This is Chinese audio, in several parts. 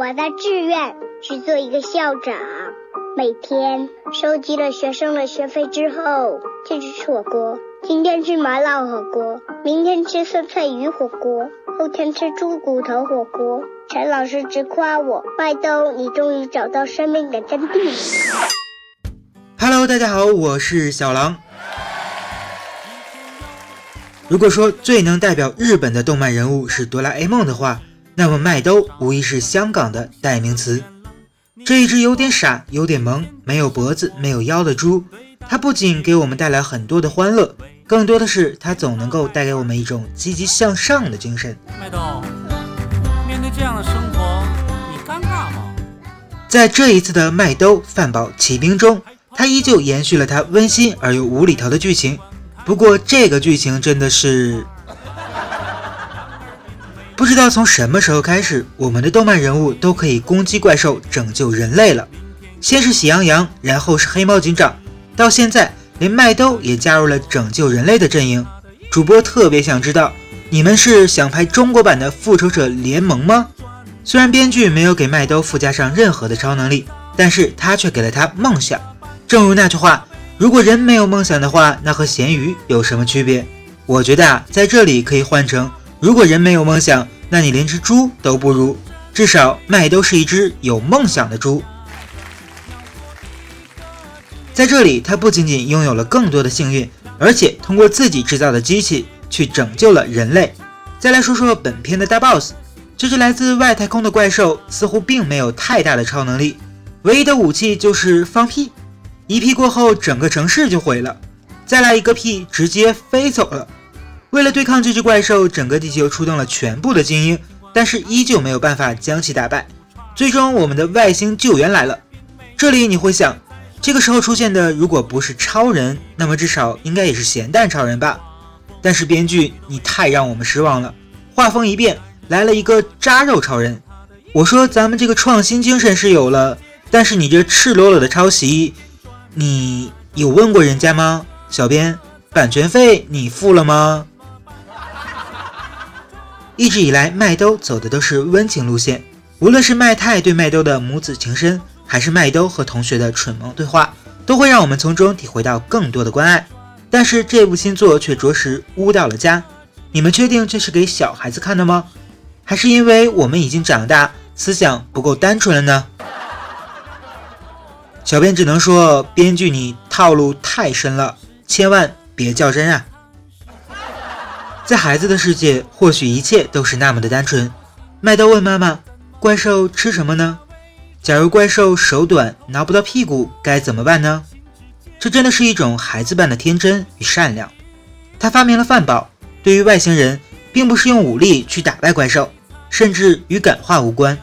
我的志愿是做一个校长，每天收集了学生的学费之后，就去吃火锅。今天吃麻辣火锅，明天吃酸菜鱼火锅，后天吃猪骨头火锅。陈老师直夸我：“麦兜，你终于找到生命的真谛。” Hello，大家好，我是小狼。如果说最能代表日本的动漫人物是哆啦 A 梦的话，那么麦兜无疑是香港的代名词。这一只有点傻、有点萌、没有脖子、没有腰的猪，它不仅给我们带来很多的欢乐，更多的是它总能够带给我们一种积极向上的精神。麦兜，面对这样的生活，你尴尬吗？在这一次的麦兜饭堡骑兵中，它依旧延续了它温馨而又无厘头的剧情。不过这个剧情真的是不知道从什么时候开始，我们的动漫人物都可以攻击怪兽、拯救人类了。先是喜羊羊，然后是黑猫警长，到现在连麦兜也加入了拯救人类的阵营。主播特别想知道，你们是想拍中国版的复仇者联盟吗？虽然编剧没有给麦兜附加上任何的超能力，但是他却给了他梦想。正如那句话。如果人没有梦想的话，那和咸鱼有什么区别？我觉得啊，在这里可以换成：如果人没有梦想，那你连只猪都不如。至少麦兜是一只有梦想的猪。在这里，他不仅仅拥有了更多的幸运，而且通过自己制造的机器去拯救了人类。再来说说本片的大 boss，这只来自外太空的怪兽似乎并没有太大的超能力，唯一的武器就是放屁。一屁过后，整个城市就毁了。再来一个屁，直接飞走了。为了对抗这只怪兽，整个地球出动了全部的精英，但是依旧没有办法将其打败。最终，我们的外星救援来了。这里你会想，这个时候出现的如果不是超人，那么至少应该也是咸蛋超人吧？但是编剧，你太让我们失望了。画风一变，来了一个扎肉超人。我说咱们这个创新精神是有了，但是你这赤裸裸的抄袭。你有问过人家吗？小编，版权费你付了吗？一直以来，麦兜走的都是温情路线，无论是麦太对麦兜的母子情深，还是麦兜和同学的蠢萌对话，都会让我们从中体会到更多的关爱。但是这部新作却着实污掉了家。你们确定这是给小孩子看的吗？还是因为我们已经长大，思想不够单纯了呢？小编只能说，编剧你套路太深了，千万别较真啊！在孩子的世界，或许一切都是那么的单纯。麦兜问妈妈：“怪兽吃什么呢？假如怪兽手短，挠不到屁股，该怎么办呢？”这真的是一种孩子般的天真与善良。他发明了饭宝，对于外星人，并不是用武力去打败怪兽，甚至与感化无关，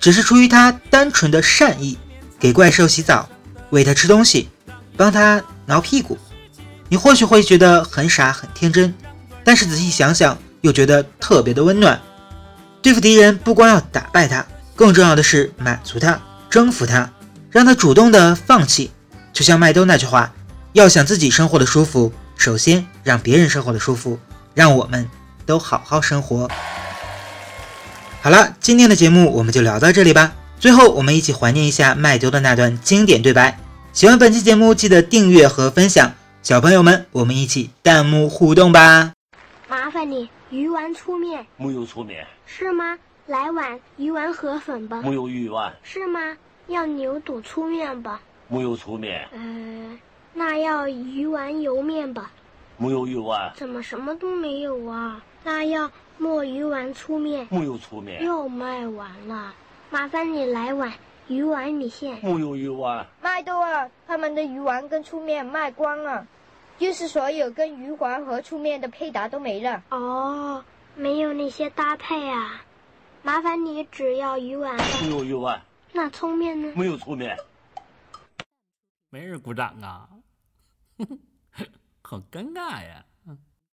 只是出于他单纯的善意。给怪兽洗澡，喂它吃东西，帮它挠屁股，你或许会觉得很傻很天真，但是仔细想想又觉得特别的温暖。对付敌人不光要打败他，更重要的是满足他，征服他，让他主动的放弃。就像麦兜那句话：要想自己生活的舒服，首先让别人生活的舒服，让我们都好好生活。好了，今天的节目我们就聊到这里吧。最后，我们一起怀念一下麦兜的那段经典对白。喜欢本期节目，记得订阅和分享。小朋友们，我们一起弹幕互动吧！麻烦你，鱼丸粗面。木有粗面。是吗？来碗鱼丸河粉吧。木有鱼丸。是吗？要牛肚粗面吧。木有粗面。呃，那要鱼丸油面吧。木有鱼丸。怎么什么都没有啊？那要墨鱼丸粗面。木有粗面。又卖完了。麻烦你来碗鱼丸米线。木有鱼丸。麦兜啊，他们的鱼丸跟粗面卖光了，就是所有跟鱼丸和粗面的配搭都没了。哦，没有那些搭配啊。麻烦你只要鱼丸。没有鱼丸。那粗面呢？没有粗面。没人鼓掌啊，好尴尬呀。